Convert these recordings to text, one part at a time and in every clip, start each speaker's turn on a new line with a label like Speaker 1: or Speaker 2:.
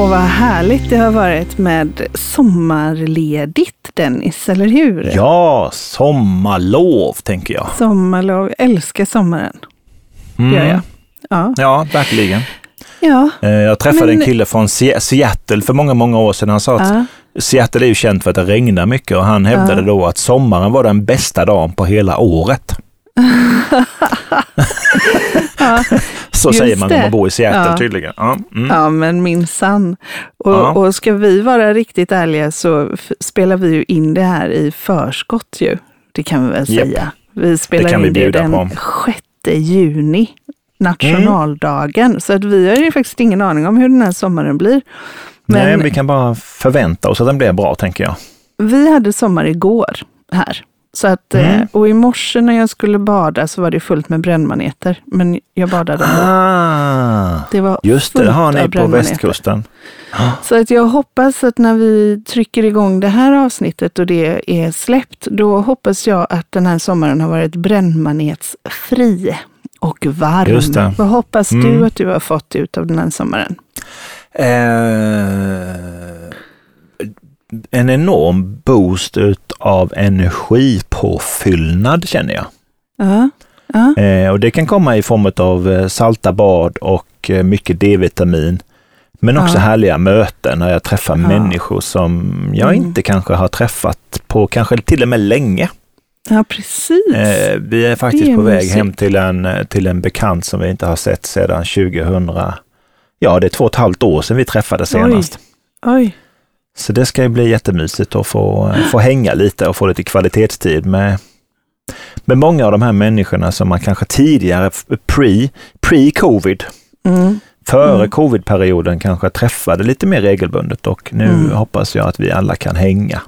Speaker 1: Åh, vad härligt det har varit med sommarledigt, Dennis, eller hur?
Speaker 2: Ja, sommarlov tänker jag.
Speaker 1: Sommarlov, älskar sommaren.
Speaker 2: Mm.
Speaker 1: Gör jag. Ja.
Speaker 2: Ja, verkligen.
Speaker 1: ja.
Speaker 2: Eh, Jag träffade
Speaker 1: Men-
Speaker 2: en kille från Se- Seattle för många, många år sedan. Han sa att
Speaker 1: ja.
Speaker 2: Seattle är ju känt för att det regnar mycket och han hävdade
Speaker 1: Ja.
Speaker 2: då att sommaren var den bästa dagen på hela året.
Speaker 1: Ja.
Speaker 2: Så säger man om man bor i Seattle
Speaker 1: Ja.
Speaker 2: tydligen. Ja, mm.
Speaker 1: Ja, men minsann. Och,
Speaker 2: Ja.
Speaker 1: och ska vi vara riktigt ärliga så spelar vi ju in det här i förskott ju. Det kan vi väl säga. Vi spelar
Speaker 2: kan vi
Speaker 1: in det den
Speaker 2: på.
Speaker 1: 6 juni, nationaldagen. Så att vi har ju faktiskt ingen aning om hur den här sommaren blir. Men
Speaker 2: Nej, vi kan bara förvänta oss att den blir bra, tänker jag.
Speaker 1: vi hade sommar igår här. Så att, eh,
Speaker 2: Mm.
Speaker 1: Och i morse när jag skulle bada så var det fullt med brännmaneter. Men jag badade ändå.
Speaker 2: Ah,
Speaker 1: Det var
Speaker 2: just det, det har ni på västkusten.
Speaker 1: Så att jag hoppas att när vi trycker igång det här avsnittet och det är släppt, då hoppas jag att den här sommaren har varit brännmanetsfri och varm.
Speaker 2: Just det.
Speaker 1: Vad hoppas
Speaker 2: Mm.
Speaker 1: du att du har fått ut av den här sommaren?
Speaker 2: Eh, en enorm boost ut av energipåfyllnad känner jag.
Speaker 1: Ja, ja,
Speaker 2: Eh, och det kan komma i form av eh, salta bad och eh, mycket D-vitamin. Men också
Speaker 1: Ja.
Speaker 2: härliga möten när jag träffar
Speaker 1: Ja.
Speaker 2: människor som jag
Speaker 1: Mm.
Speaker 2: inte kanske har träffat på kanske till och med länge.
Speaker 1: ja precis.
Speaker 2: Eh, vi är faktiskt
Speaker 1: är
Speaker 2: på väg
Speaker 1: mysigt.
Speaker 2: hem till en, till en bekant som vi inte har sett sedan 2000. Ja, det är två och ett halvt år sedan vi träffades senast.
Speaker 1: Oj,
Speaker 2: Så det ska ju bli jättemysigt att få, eh, få hänga lite och få lite kvalitetstid med, med många av de här människorna som man kanske tidigare, pre, pre-covid,
Speaker 1: mm.
Speaker 2: före
Speaker 1: Mm.
Speaker 2: covid-perioden kanske träffade lite mer regelbundet och nu
Speaker 1: Mm.
Speaker 2: hoppas jag att vi alla kan hänga.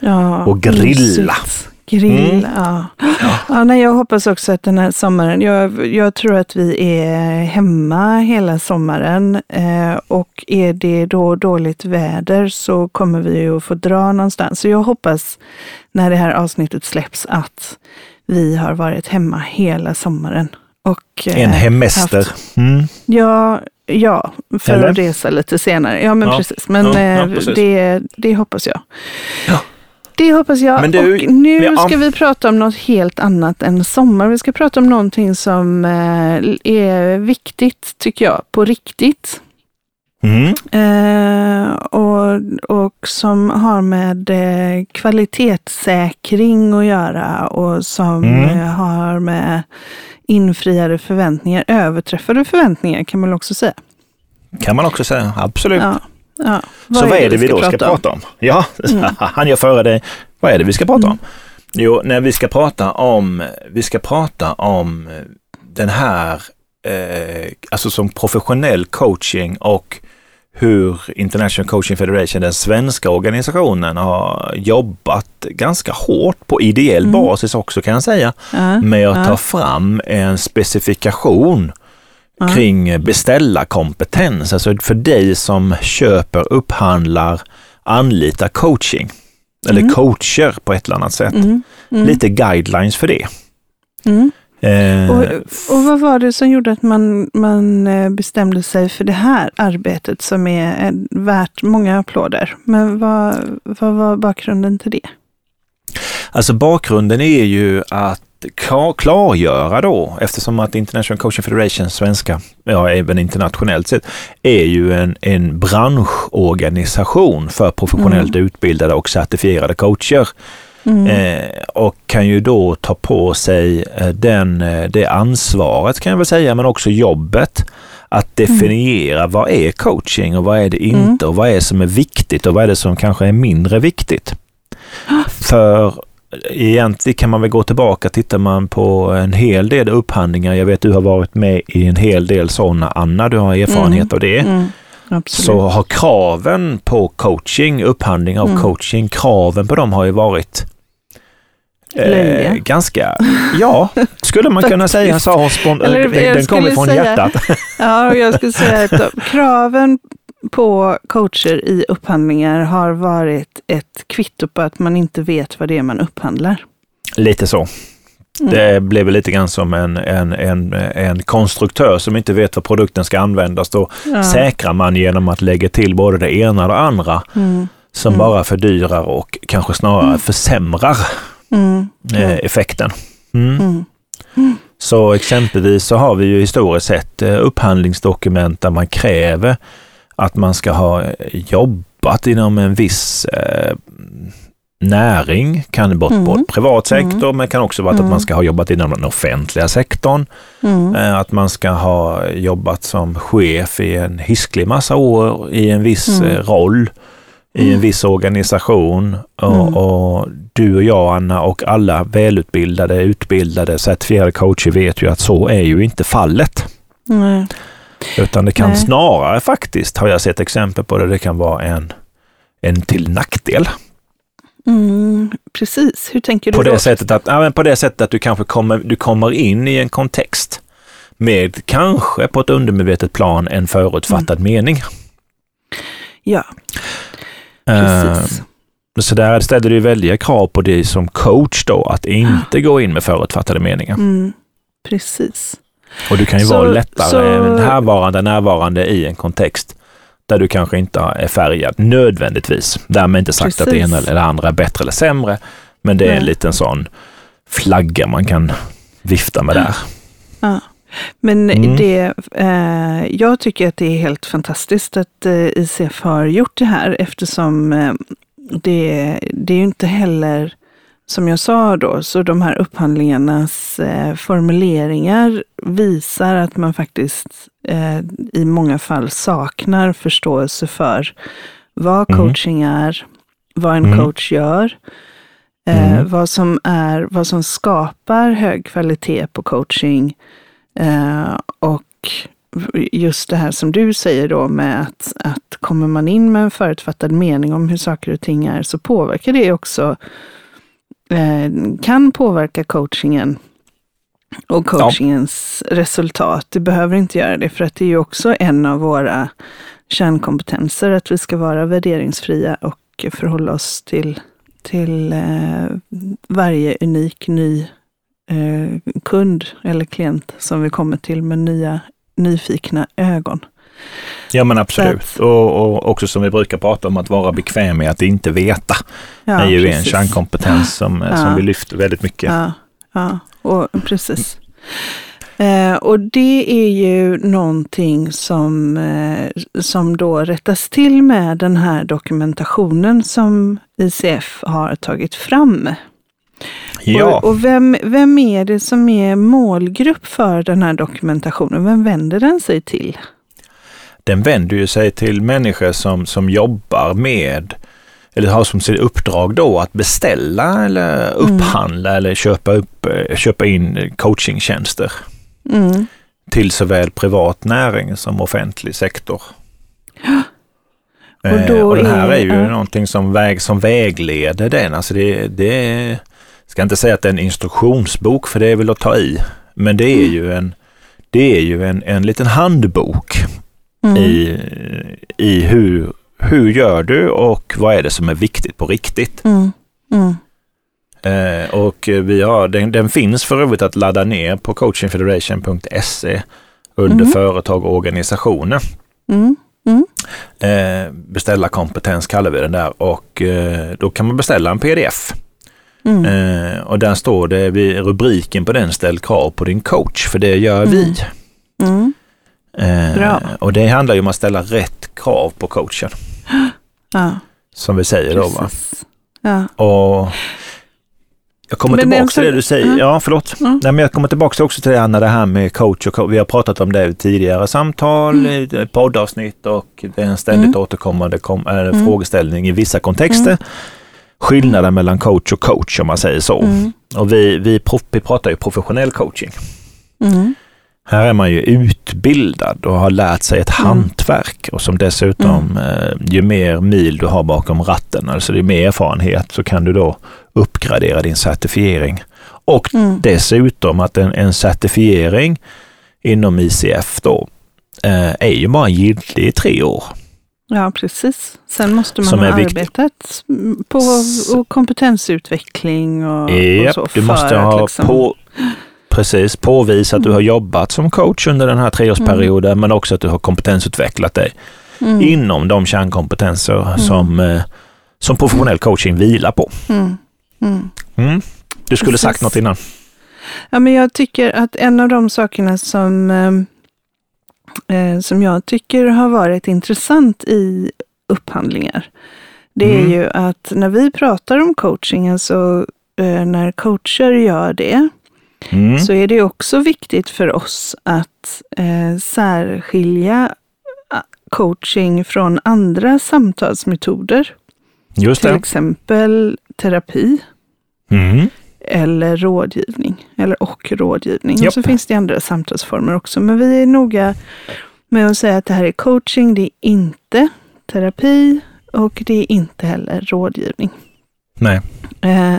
Speaker 1: ja,
Speaker 2: Och grilla.
Speaker 1: mysigt. Grilla,
Speaker 2: Mm.
Speaker 1: ja. ja nej, jag hoppas också att den här sommaren, jag, jag tror att vi är hemma hela sommaren eh, och är det då dåligt väder så kommer vi att få dra någonstans. Så jag hoppas när det här avsnittet släpps att vi har varit hemma hela sommaren. Och, eh,
Speaker 2: En hemester.
Speaker 1: haft-
Speaker 2: Mm.
Speaker 1: Ja, ja, för
Speaker 2: Eller?
Speaker 1: att resa lite senare. Ja, men
Speaker 2: Ja.
Speaker 1: precis. Men
Speaker 2: Ja, ja,
Speaker 1: eh,
Speaker 2: precis.
Speaker 1: Det, det hoppas jag. Det hoppas jag.
Speaker 2: Men du,
Speaker 1: och nu
Speaker 2: ja.
Speaker 1: ska vi prata om något helt annat än sommar. Vi ska prata om någonting som eh, är viktigt, tycker jag, på riktigt.
Speaker 2: Mm.
Speaker 1: Eh, och, och som har med eh, kvalitetssäkring att göra och som
Speaker 2: Mm.
Speaker 1: eh, har med infriade förväntningar, överträffade förväntningar kan man också säga.
Speaker 2: Kan man också säga, absolut.
Speaker 1: Ja, ja.
Speaker 2: Så vad är det vi då ska prata om? Ja,
Speaker 1: Mm.
Speaker 2: han gör före dig. Vad är det vi ska prata om? Jo, när vi ska prata om, vi ska prata om den här, eh, alltså som professionell coaching och hur International Coaching Federation, den svenska organisationen, har jobbat ganska hårt på ideell
Speaker 1: Mm.
Speaker 2: basis också kan jag säga,
Speaker 1: Ja,
Speaker 2: med att
Speaker 1: ja.
Speaker 2: ta fram en specifikation Kring beställarkompetens, alltså för dig som köper, upphandlar, anlitar coaching eller
Speaker 1: Mm.
Speaker 2: coacher på ett eller annat sätt.
Speaker 1: Mm, mm,
Speaker 2: Lite guidelines för det.
Speaker 1: mm.
Speaker 2: Eh,
Speaker 1: Och, och vad var det som gjorde att man, man eh, bestämde sig för det här arbetet som är eh, värt många applåder? Men vad, vad var bakgrunden till det?
Speaker 2: Alltså bakgrunden är ju att klargöra då, eftersom att International Coaching Federation, svenska, ja även internationellt sett, är ju en, en branschorganisation för professionellt utbildade och certifierade coacher.
Speaker 1: Mm.
Speaker 2: Eh, och kan ju då ta på sig eh, den, eh, det ansvaret kan jag väl säga, men också jobbet att definiera vad är coaching och vad är det inte och vad är det som är viktigt och vad är det som kanske är mindre viktigt. För egentligen kan man väl gå tillbaka, tittar man på en hel del upphandlingar, jag vet du har varit med i en hel del sådana, Anna, du har erfarenhet av det.
Speaker 1: Mm, absolut.
Speaker 2: så har kraven på coaching, upphandling av
Speaker 1: Mm.
Speaker 2: coaching, kraven på dem har ju varit eh, ganska, ja, skulle man kunna säga, sa hon spon-
Speaker 1: Eller,
Speaker 2: den, kommer från
Speaker 1: säga-
Speaker 2: hjärtat.
Speaker 1: Ja, jag skulle säga att kraven på coacher i upphandlingar har varit ett kvitto på att man inte vet vad det är man upphandlar.
Speaker 2: Lite så. Mm. Det blev lite grann som en, en, en, en konstruktör som inte vet vad produkten ska användas. Då ja. säkrar man genom att lägga till både det ena och det andra mm. som mm. bara fördyrar och kanske snarare mm. försämrar mm. eh, effekten. Mm. Så exempelvis så har vi ju historiskt sett eh, upphandlingsdokument där man kräver att man ska ha jobbat inom en viss eh, näring, kan vara mm. privat mm. sektor, mm. men kan också vara mm. att man ska ha jobbat inom den offentliga sektorn. Mm. Eh, att man ska ha jobbat som chef i en hisklig massa år i en viss mm. Eh, roll, i en viss organisation. Och, och, du och jag, Anna, och alla välutbildade, utbildade, certifierade coacher vet ju att så är ju inte fallet. Utan det kan Nej. snarare faktiskt, har jag sett exempel på det, det kan vara en, en till nackdel.
Speaker 1: Mm, precis, hur tänker du
Speaker 2: på
Speaker 1: då?
Speaker 2: Det sättet att, ja, på det sättet att du kanske kommer, du kommer in i en kontext med kanske på ett undermedvetet plan en förutfattad mm. mening.
Speaker 1: Ja,
Speaker 2: precis. Uh, så där ställer du väldiga krav på dig som coach då, att inte gå in med förutfattade meningar.
Speaker 1: Mm, precis.
Speaker 2: Och du kan ju så, vara lättare så... närvarande, närvarande i en kontext där du kanske inte är färgad nödvändigtvis. Därmed inte sagt Precis. att det ena eller det andra är bättre eller sämre. Men det är en liten sån flagga man kan vifta med där.
Speaker 1: Ja. Men mm. det, eh, jag tycker att det är helt fantastiskt att eh, ICF har gjort det här eftersom eh, det, det är ju inte heller som jag sa då, så de här upphandlingarnas eh, formuleringar visar att man faktiskt eh, i många fall saknar förståelse för vad mm. coaching är, vad en mm. coach gör, eh, mm. vad, som är, vad som skapar hög kvalitet på coaching eh, och just det här som du säger då med att, att kommer man in med en förutfattad mening om hur saker och ting är så påverkar det också kan påverka coachingen och coachingens ja. resultat. Det behöver inte göra det, för att det är ju också en av våra kärnkompetenser, att vi ska vara värderingsfria och förhålla oss till, till eh, varje unik ny eh, kund eller klient som vi kommer till med nya nyfikna ögon.
Speaker 2: Ja men absolut. Att, och, och, också som vi brukar prata om att vara bekväm med att inte veta. Ja, är ju precis. en kärnkompetens som, ja. som vi lyfter väldigt mycket.
Speaker 1: Ja, ja. Och, precis. Eh, och det är ju någonting som, eh, som då rättas till med den här dokumentationen som ICF har tagit fram. Ja. Och, och vem, vem är det som är målgrupp för den här dokumentationen? Vem vänder den sig till?
Speaker 2: Den vänder ju sig till människor som, som jobbar med eller har som sitt uppdrag då att beställa eller mm. upphandla mm. eller köpa, upp, eh, köpa in coachingtjänster mm. till såväl privat näring som offentlig sektor. Och, eh, och det här är ju ja. någonting som, väg, som vägleder den. Alltså det, det ska inte säga att det är en instruktionsbok för det är väl att ta i, men det är mm. ju en, det är ju en, en liten handbok mm. i, i hur, hur gör du och vad är det som är viktigt på riktigt. Mm. Mm. Eh, och vi har, den, den, finns för övrigt att ladda ner på coachingfederation.se under mm. företag och organisationer. Mm. Mm. Eh, beställa kompetens kallar vi den där och eh, då kan man beställa en pdf. Mm. Eh, och där står det vid rubriken på den ställ krav på din coach, för det gör vi. Mm. Eh, och det handlar ju om att ställa rätt krav på coachen. Ja. Som vi säger då. Va? Ja. Och jag kommer men tillbaka till det du säger. Mm. Ja, förlåt. Mm. Nej, men jag kommer tillbaka också till det Anna, det här med coach och coach. Vi har pratat om det i tidigare samtal, mm. poddavsnitt och det är en ständigt mm. återkommande kom, äh, mm. frågeställning i vissa kontexter. Mm. Skillnaden mellan coach och coach om man säger så. Mm. Och vi, vi, vi pratar ju professionell coaching. Här är man ju utbildad och har lärt sig ett mm. hantverk och som dessutom, mm. eh, ju mer mil du har bakom ratten, alltså är mer erfarenhet, så kan du då uppgradera din certifiering. Och mm. dessutom att en, en certifiering inom ICF då eh, är ju bara giltig i tre år.
Speaker 1: Ja, precis. Sen måste man ha arbetat på kompetensutveckling och,
Speaker 2: yep,
Speaker 1: och så.
Speaker 2: Du måste ha liksom... på Precis, påvisa att du har jobbat som coach under den här treårsperioden, mm. men också att du har kompetensutvecklat dig mm. inom de kärnkompetenser mm. som, eh, som professionell coaching vilar på. Mm. Mm. Du skulle Precis. sagt något innan.
Speaker 1: Ja, men jag tycker att en av de sakerna som, eh, eh som jag tycker har varit intressant i upphandlingar, det är mm. ju att när vi pratar om coachingen, så eh, när coacher gör det, mm. så är det också viktigt för oss att eh, särskilja coaching från andra samtalsmetoder.
Speaker 2: Just det.
Speaker 1: Till exempel terapi. Mm. Eller rådgivning. Eller och rådgivning. Yep. Och så finns det andra samtalsformer också. Men vi är noga med att säga att det här är coaching. Det är inte terapi och det är inte heller rådgivning.
Speaker 2: Nej.
Speaker 1: Eh,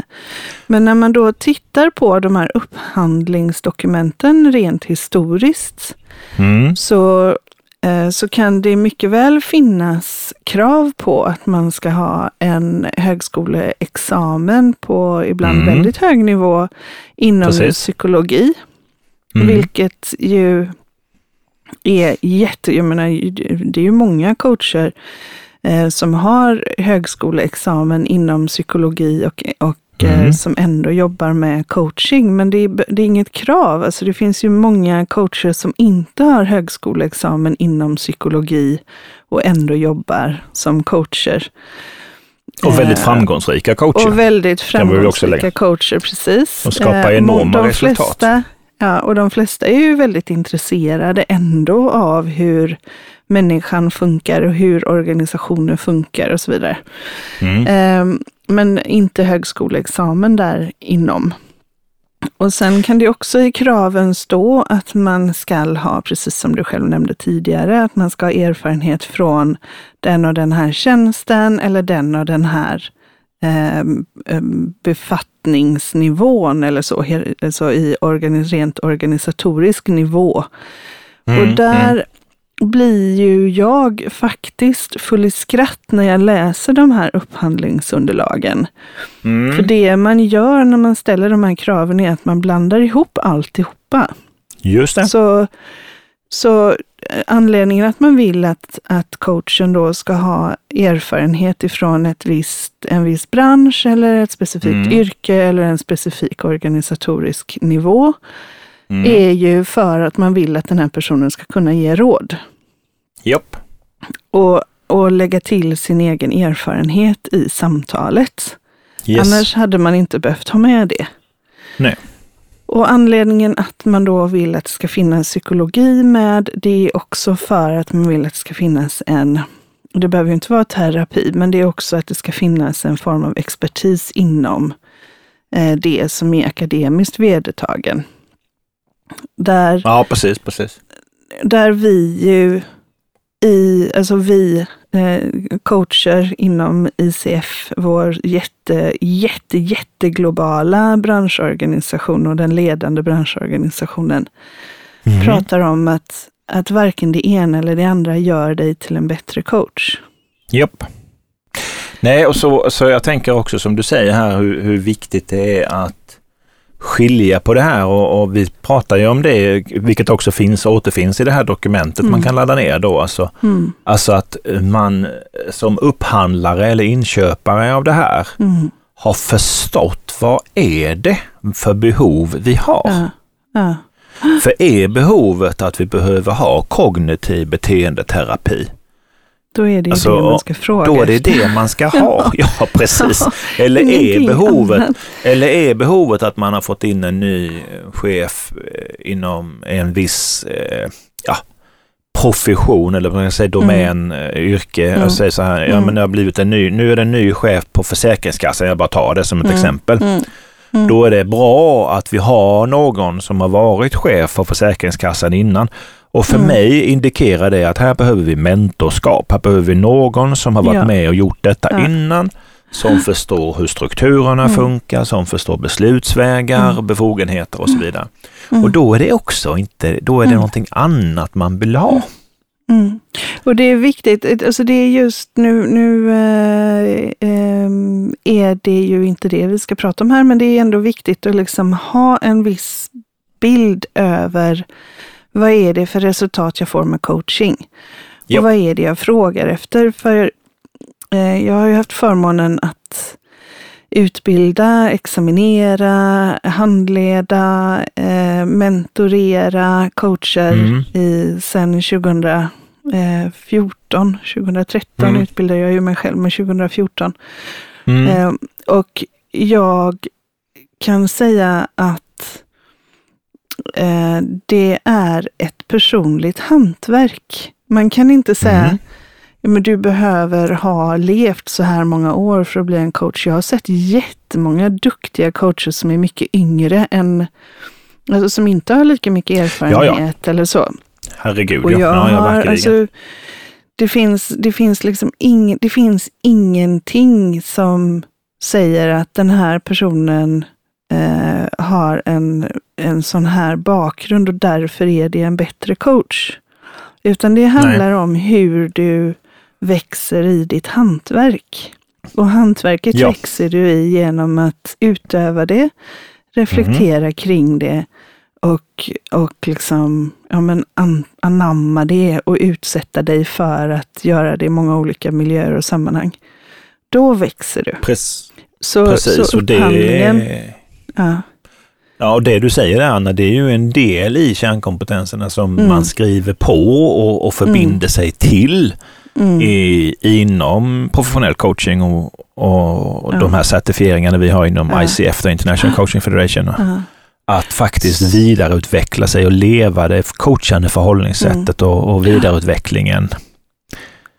Speaker 1: men när man då tittar på de här upphandlingsdokumenten rent historiskt mm. så Eh, så kan det mycket väl finnas krav på att man ska ha en högskoleexamen på ibland mm. väldigt hög nivå inom Precis. psykologi. Mm. Vilket ju är jätte, jag menar, det är ju många coacher som har högskoleexamen inom psykologi och, och Eh, mm. som ändå jobbar med coaching. Men det är, det är inget krav. Alltså det finns ju många coacher som inte har högskoleexamen inom psykologi och ändå jobbar som coacher.
Speaker 2: Och väldigt eh, framgångsrika coacher.
Speaker 1: Och väldigt framgångsrika coacher, precis.
Speaker 2: Och skapar eh, enorma de resultat.
Speaker 1: Flesta, ja, och de flesta är ju väldigt intresserade ändå av hur människan funkar och hur organisationer funkar och så vidare. Mm. Um, men inte högskoleexamen där inom. Och sen kan det också i kraven stå att man ska ha, precis som du själv nämnde tidigare, att man ska ha erfarenhet från den och den här tjänsten eller den och den här eh, befattningsnivån eller så, alltså i organis rent organisatorisk nivå. Mm, och där mm blir ju jag faktiskt full i skratt när jag läser de här upphandlingsunderlagen. Mm. För det man gör när man ställer de här kraven är att man blandar ihop alltihopa.
Speaker 2: Just det.
Speaker 1: Så, så eh, anledningen att man vill att, att coachen då ska ha erfarenhet ifrån ett visst, en viss bransch eller ett specifikt mm. yrke eller en specifik organisatorisk nivå mm. är ju för att man vill att den här personen ska kunna ge råd.
Speaker 2: Japp.
Speaker 1: Och, och lägga till sin egen erfarenhet i samtalet. Yes. Annars hade man inte behövt ha med det.
Speaker 2: Nej.
Speaker 1: Och anledningen att man då vill att det ska finnas psykologi med, det är också för att man vill att det ska finnas en, det behöver ju inte vara terapi, men det är också att det ska finnas en form av expertis inom eh, det som är akademiskt vedertagen. Där,
Speaker 2: ja, precis, precis.
Speaker 1: Där vi ju i, alltså vi eh, coacher inom ICF, vår jätte, jätte, jätteglobala branschorganisation och den ledande branschorganisationen, mm. pratar om att, att varken det ena eller det andra gör dig till en bättre coach.
Speaker 2: Japp. Nej, och så, så jag tänker också som du säger här hur, hur viktigt det är att skilja på det här och, och, vi pratar ju om det, vilket också finns återfinns i det här dokumentet mm. man kan ladda ner då. Alltså, mm. alltså att man som upphandlare eller inköpare av det här mm. har förstått vad är det för behov vi har. Ja. Ja. För är behovet att vi behöver ha kognitiv beteendeterapi,
Speaker 1: då är det alltså, det man ska fråga
Speaker 2: Då är det det man ska ha, ja precis. Eller är, behovet, eller är behovet att man har fått in en ny chef eh, inom en viss eh, ja, profession eller man säga, domän, mm. Eh, yrke. Mm. Jag säger så här, ja mm. men det har blivit en ny, nu är det en ny chef på Försäkringskassan, jag bara tar det som ett mm. exempel. Mm. Mm. Då är det bra att vi har någon som har varit chef för Försäkringskassan innan och för mm. mig indikerar det att här behöver vi mentorskap. Här behöver vi någon som har varit ja. med och gjort detta ja. innan, som förstår hur strukturerna mm. funkar, som förstår beslutsvägar, mm. befogenheter och så vidare. Mm. Och då är det också inte, då är det mm. någonting annat man vill ha.
Speaker 1: Mm. Och det är viktigt, alltså det är just nu, nu äh, äh, är det ju inte det vi ska prata om här, men det är ändå viktigt att liksom ha en viss bild över vad är det för resultat jag får med coaching.
Speaker 2: Ja.
Speaker 1: Och vad är det jag frågar efter? För eh, jag har ju haft förmånen att utbilda, examinera, handleda, eh, mentorera coacher
Speaker 2: Mm.
Speaker 1: i, sen 2014. 2013
Speaker 2: Mm.
Speaker 1: utbildade jag ju mig själv, men 2014.
Speaker 2: Mm.
Speaker 1: Eh, och jag kan säga att eh, det är ett personligt hantverk. Man kan inte säga
Speaker 2: Mm.
Speaker 1: ja, men du behöver ha levt så här många år för att bli en coach. Jag har sett jättemånga duktiga coacher som är mycket yngre än, alltså som inte har lika mycket erfarenhet eller så.
Speaker 2: Herregud,
Speaker 1: Och
Speaker 2: ja.
Speaker 1: jag
Speaker 2: ja, ja
Speaker 1: har, alltså, det, finns, det, finns liksom ing, det finns ingenting som säger att den här personen eh, har en, en sån här bakgrund och därför är det en bättre coach. Utan det handlar om hur du växer i ditt hantverk. Och hantverket
Speaker 2: Ja.
Speaker 1: växer du i genom att utöva det, reflektera kring det och, och liksom, ja, men an, anamma det och utsätta dig för att göra det i många olika miljöer och sammanhang. Då växer du.
Speaker 2: Precis.
Speaker 1: Så,
Speaker 2: Precis,
Speaker 1: så
Speaker 2: och
Speaker 1: upphandlingen,
Speaker 2: det,
Speaker 1: ja,
Speaker 2: ja, och det du säger Anna, det är ju en del i kärnkompetenserna som
Speaker 1: Mm.
Speaker 2: man skriver på och, och förbinder sig till
Speaker 1: mm,
Speaker 2: i, inom professionell coaching och, och
Speaker 1: Ja.
Speaker 2: de här certifieringarna vi har inom
Speaker 1: Ja.
Speaker 2: ICF, the International Coaching Federation.
Speaker 1: ja,
Speaker 2: Att faktiskt vidareutveckla sig och leva det coachande förhållningssättet
Speaker 1: Mm.
Speaker 2: och, och vidareutvecklingen.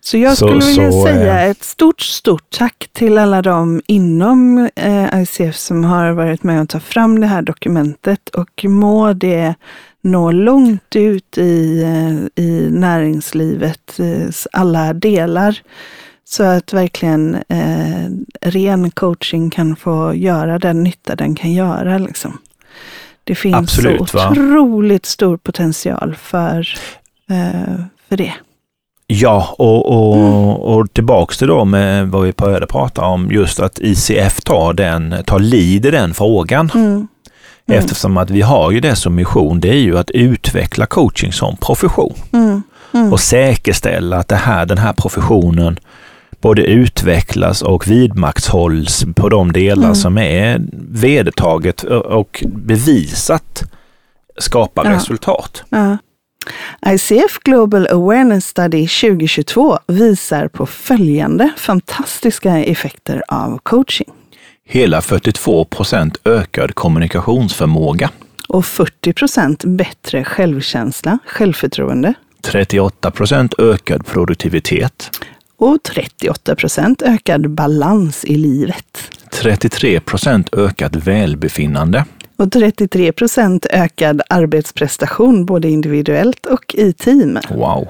Speaker 1: Så jag
Speaker 2: Så-
Speaker 1: skulle vilja
Speaker 2: så,
Speaker 1: säga
Speaker 2: eh,
Speaker 1: ett stort, stort tack till alla de inom eh, ICF som har varit med och tagit fram det här dokumentet och må det nå långt ut i, eh, i näringslivets alla delar. Så att verkligen eh, ren coaching kan få göra den nytta den kan göra. Liksom. Det finns
Speaker 2: Absolut,
Speaker 1: så
Speaker 2: va?
Speaker 1: otroligt stor potential för, eh, för det.
Speaker 2: Ja, och, och, och tillbaks till då med vad vi började prata om, just att ICF tar, den, tar lid i den frågan.
Speaker 1: Mm. Mm.
Speaker 2: Eftersom att vi har ju det som mission, det är ju att utveckla coaching som profession
Speaker 1: Mm. Mm.
Speaker 2: och säkerställa att det här, den här professionen både utvecklas och vidmakthålls på de delar
Speaker 1: Mm.
Speaker 2: som är vedertaget och bevisat skapar
Speaker 1: Ja.
Speaker 2: resultat.
Speaker 1: Ja. ICF Global Awareness Study 2022 visar på följande fantastiska effekter av coaching.
Speaker 3: Hela 42 procent ökad kommunikationsförmåga,
Speaker 1: Och 40 procent bättre självkänsla, självförtroende.
Speaker 3: 38 procent ökad produktivitet,
Speaker 1: Och 38 procent ökad balans i livet.
Speaker 3: 33 procent ökat välbefinnande,
Speaker 1: Och 33 procent ökad arbetsprestation både individuellt och i team.
Speaker 3: wow,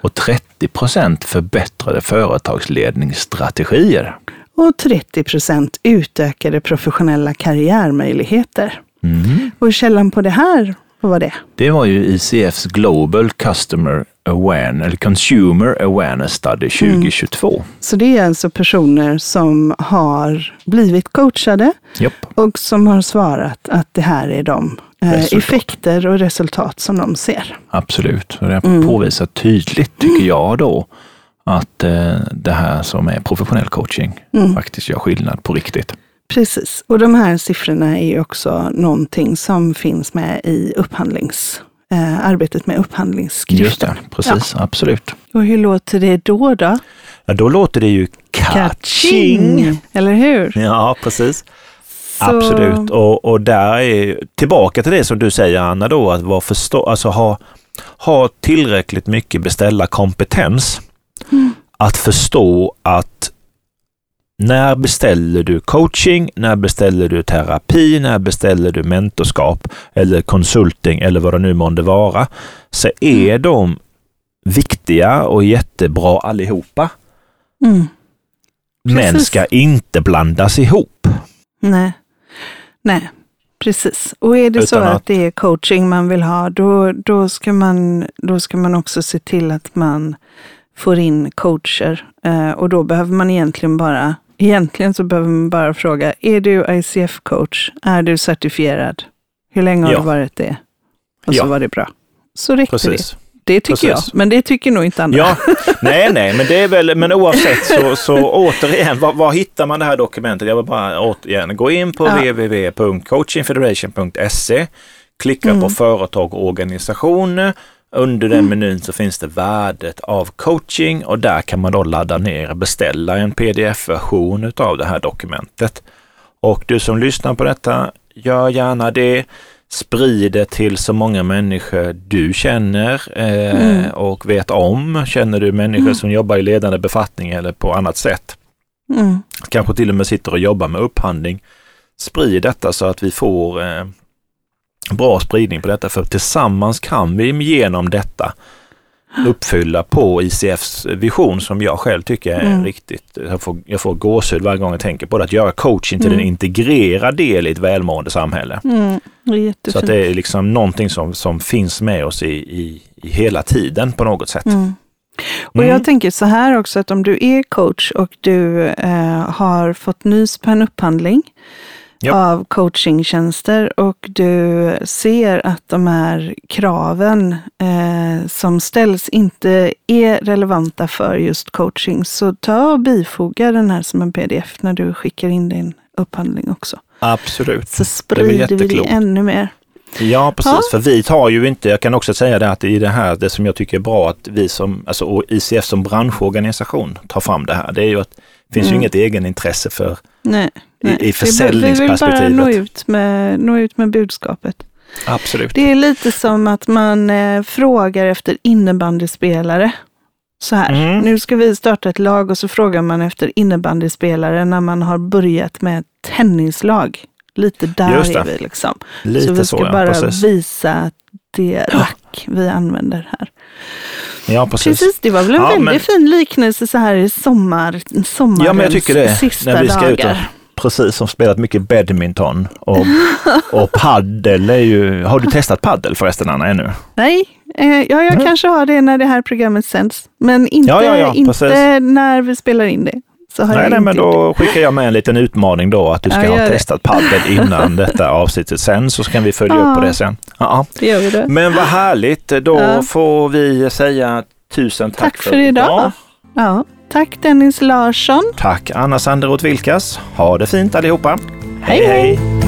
Speaker 3: och 30 procent förbättrade företagsledningsstrategier.
Speaker 1: Och 30 procent utökade professionella karriärmöjligheter.
Speaker 3: Mm.
Speaker 1: Och källan på det här, vad var det?
Speaker 3: Det var ju ICFs Global Customer Awareness, eller Consumer Awareness Study 2022.
Speaker 1: Så det är alltså personer som har blivit coachade
Speaker 3: Japp.
Speaker 1: och som har svarat att det här är de eh,
Speaker 3: Resultat.
Speaker 1: effekter och resultat som de ser.
Speaker 3: Absolut. Och det
Speaker 1: Mm.
Speaker 3: påvisar tydligt, tycker jag då, att eh, det här som är professionell coaching
Speaker 1: Mm.
Speaker 3: faktiskt gör skillnad på riktigt.
Speaker 1: Precis, och de här siffrorna är ju också någonting som finns med i upphandlings, eh, arbetet med upphandlingsskrifter.
Speaker 3: Just det, precis. Absolut.
Speaker 1: Och hur låter det då? då?
Speaker 2: Ja, då låter det ju catching.
Speaker 1: Eller hur?
Speaker 2: Ja, precis.
Speaker 1: Så-
Speaker 2: Absolut. Och, och där är tillbaka till det som du säger Anna då, att vara förstå, alltså ha, ha tillräckligt mycket beställarkompetens.
Speaker 1: Mm.
Speaker 2: Att förstå att när beställer du coaching, när beställer du terapi, när beställer du mentorskap eller konsulting eller vad det nu månde vara, så är de viktiga och jättebra allihopa,
Speaker 1: Mm.
Speaker 2: men ska inte blandas ihop.
Speaker 1: Nej. Nej, precis. Och är det så
Speaker 2: Utan
Speaker 1: att,
Speaker 2: att-
Speaker 1: det är coaching man vill ha, då, då, ska man, då ska man också se till att man får in coacher. Eh, och då behöver man egentligen bara, egentligen så behöver man bara fråga, är du ICF-coach? Är du certifierad? Hur länge har
Speaker 2: Ja.
Speaker 1: du varit det? och så
Speaker 2: Ja.
Speaker 1: var det bra. Så räckte
Speaker 2: Precis.
Speaker 1: det. Det tycker
Speaker 2: Precis.
Speaker 1: jag, men det tycker nog inte andra.
Speaker 2: Ja, nej, nej, men det är väl, men oavsett så, så återigen, var, var hittar man det här dokumentet? Jag vill bara återigen gå in på
Speaker 1: Ja.
Speaker 2: www.coachingfederation.se, klicka
Speaker 1: Mm.
Speaker 2: på företag och organisationer. Under den menyn så finns det värdet av coaching och där kan man då ladda ner och beställa en pdf-version utav det här dokumentet. Och du som lyssnar på detta, gör gärna det. Sprid det till så många människor du känner eh,
Speaker 1: Mm.
Speaker 2: och vet om. Känner du människor som jobbar i ledande befattning eller på annat sätt,
Speaker 1: Mm.
Speaker 2: kanske till och med sitter och jobbar med upphandling. Sprid detta så att vi får eh, bra spridning på detta, för tillsammans kan vi genom detta uppfylla på ICFs vision som jag själv tycker är
Speaker 1: Mm.
Speaker 2: riktigt, jag får, jag får gåshud varje gång jag tänker på det, att göra coaching till
Speaker 1: Mm.
Speaker 2: en integrerad del i ett välmående samhälle.
Speaker 1: Mm.
Speaker 2: Så att det är liksom någonting som, som finns med oss i, i, i hela tiden på något sätt.
Speaker 1: Mm. Och
Speaker 2: Mm.
Speaker 1: jag tänker så här också att om du är coach och du eh, har fått nys på en upphandling
Speaker 2: Ja.
Speaker 1: av coachingtjänster och du ser att de här kraven eh, som ställs inte är relevanta för just coaching, så ta och bifoga den här som en pdf när du skickar in din upphandling också.
Speaker 2: Absolut.
Speaker 1: Så sprider vi det ännu mer.
Speaker 2: Ja, precis.
Speaker 1: Ja.
Speaker 2: För vi tar ju inte, jag kan också säga det att i det här, det som jag tycker är bra att vi som, alltså ICF som branschorganisation tar fram det här, det är ju att det finns ju
Speaker 1: Mm.
Speaker 2: inget egenintresse för
Speaker 1: Nej, nej.
Speaker 2: i
Speaker 1: Vi
Speaker 2: försäljningsperspektivet.
Speaker 1: vill bara nå ut med, nå ut med budskapet.
Speaker 2: Absolut.
Speaker 1: Det är lite som att man eh, frågar efter innebandyspelare. Så här,
Speaker 2: Mm.
Speaker 1: nu ska vi starta ett lag och så frågar man efter innebandyspelare när man har börjat med tennislag. Lite där är vi liksom.
Speaker 2: Lite
Speaker 1: så
Speaker 2: så,
Speaker 1: vi ska
Speaker 2: ja.
Speaker 1: bara
Speaker 2: Precis.
Speaker 1: visa att det rack vi använder här.
Speaker 2: Ja, precis.
Speaker 1: Precis, det var väl en
Speaker 2: Ja,
Speaker 1: väldigt
Speaker 2: men-
Speaker 1: fin liknelse så här i sommar, sommarens
Speaker 2: Ja, men jag tycker det.
Speaker 1: sista
Speaker 2: När vi ska ut och,
Speaker 1: dagar.
Speaker 2: precis, som spelat mycket badminton och, och paddel är ju, har du testat paddel förresten Anna ännu?
Speaker 1: Nej, eh, ja, jag
Speaker 2: Nej.
Speaker 1: kanske har det när det här programmet sänds. Men inte,
Speaker 2: Ja, ja, ja,
Speaker 1: inte
Speaker 2: precis.
Speaker 1: när vi spelar in det. Så har
Speaker 2: Nej,
Speaker 1: jag
Speaker 2: nej, men
Speaker 1: gjort
Speaker 2: då skickar jag med en liten utmaning då att du ska
Speaker 1: Ja,
Speaker 2: ha testat paddel innan detta avsnittet sen så kan vi följa upp på
Speaker 1: Ja.
Speaker 2: det sen. Ja,
Speaker 1: det. gör vi det.
Speaker 2: Men vad härligt, då
Speaker 1: Ja.
Speaker 2: får vi säga tusen tack,
Speaker 1: Tack för idag. Ja, tack Dennis Larsson.
Speaker 2: Tack Anna Sanderoth Vilkas. Ha det fint allihopa.
Speaker 1: Hej, hej.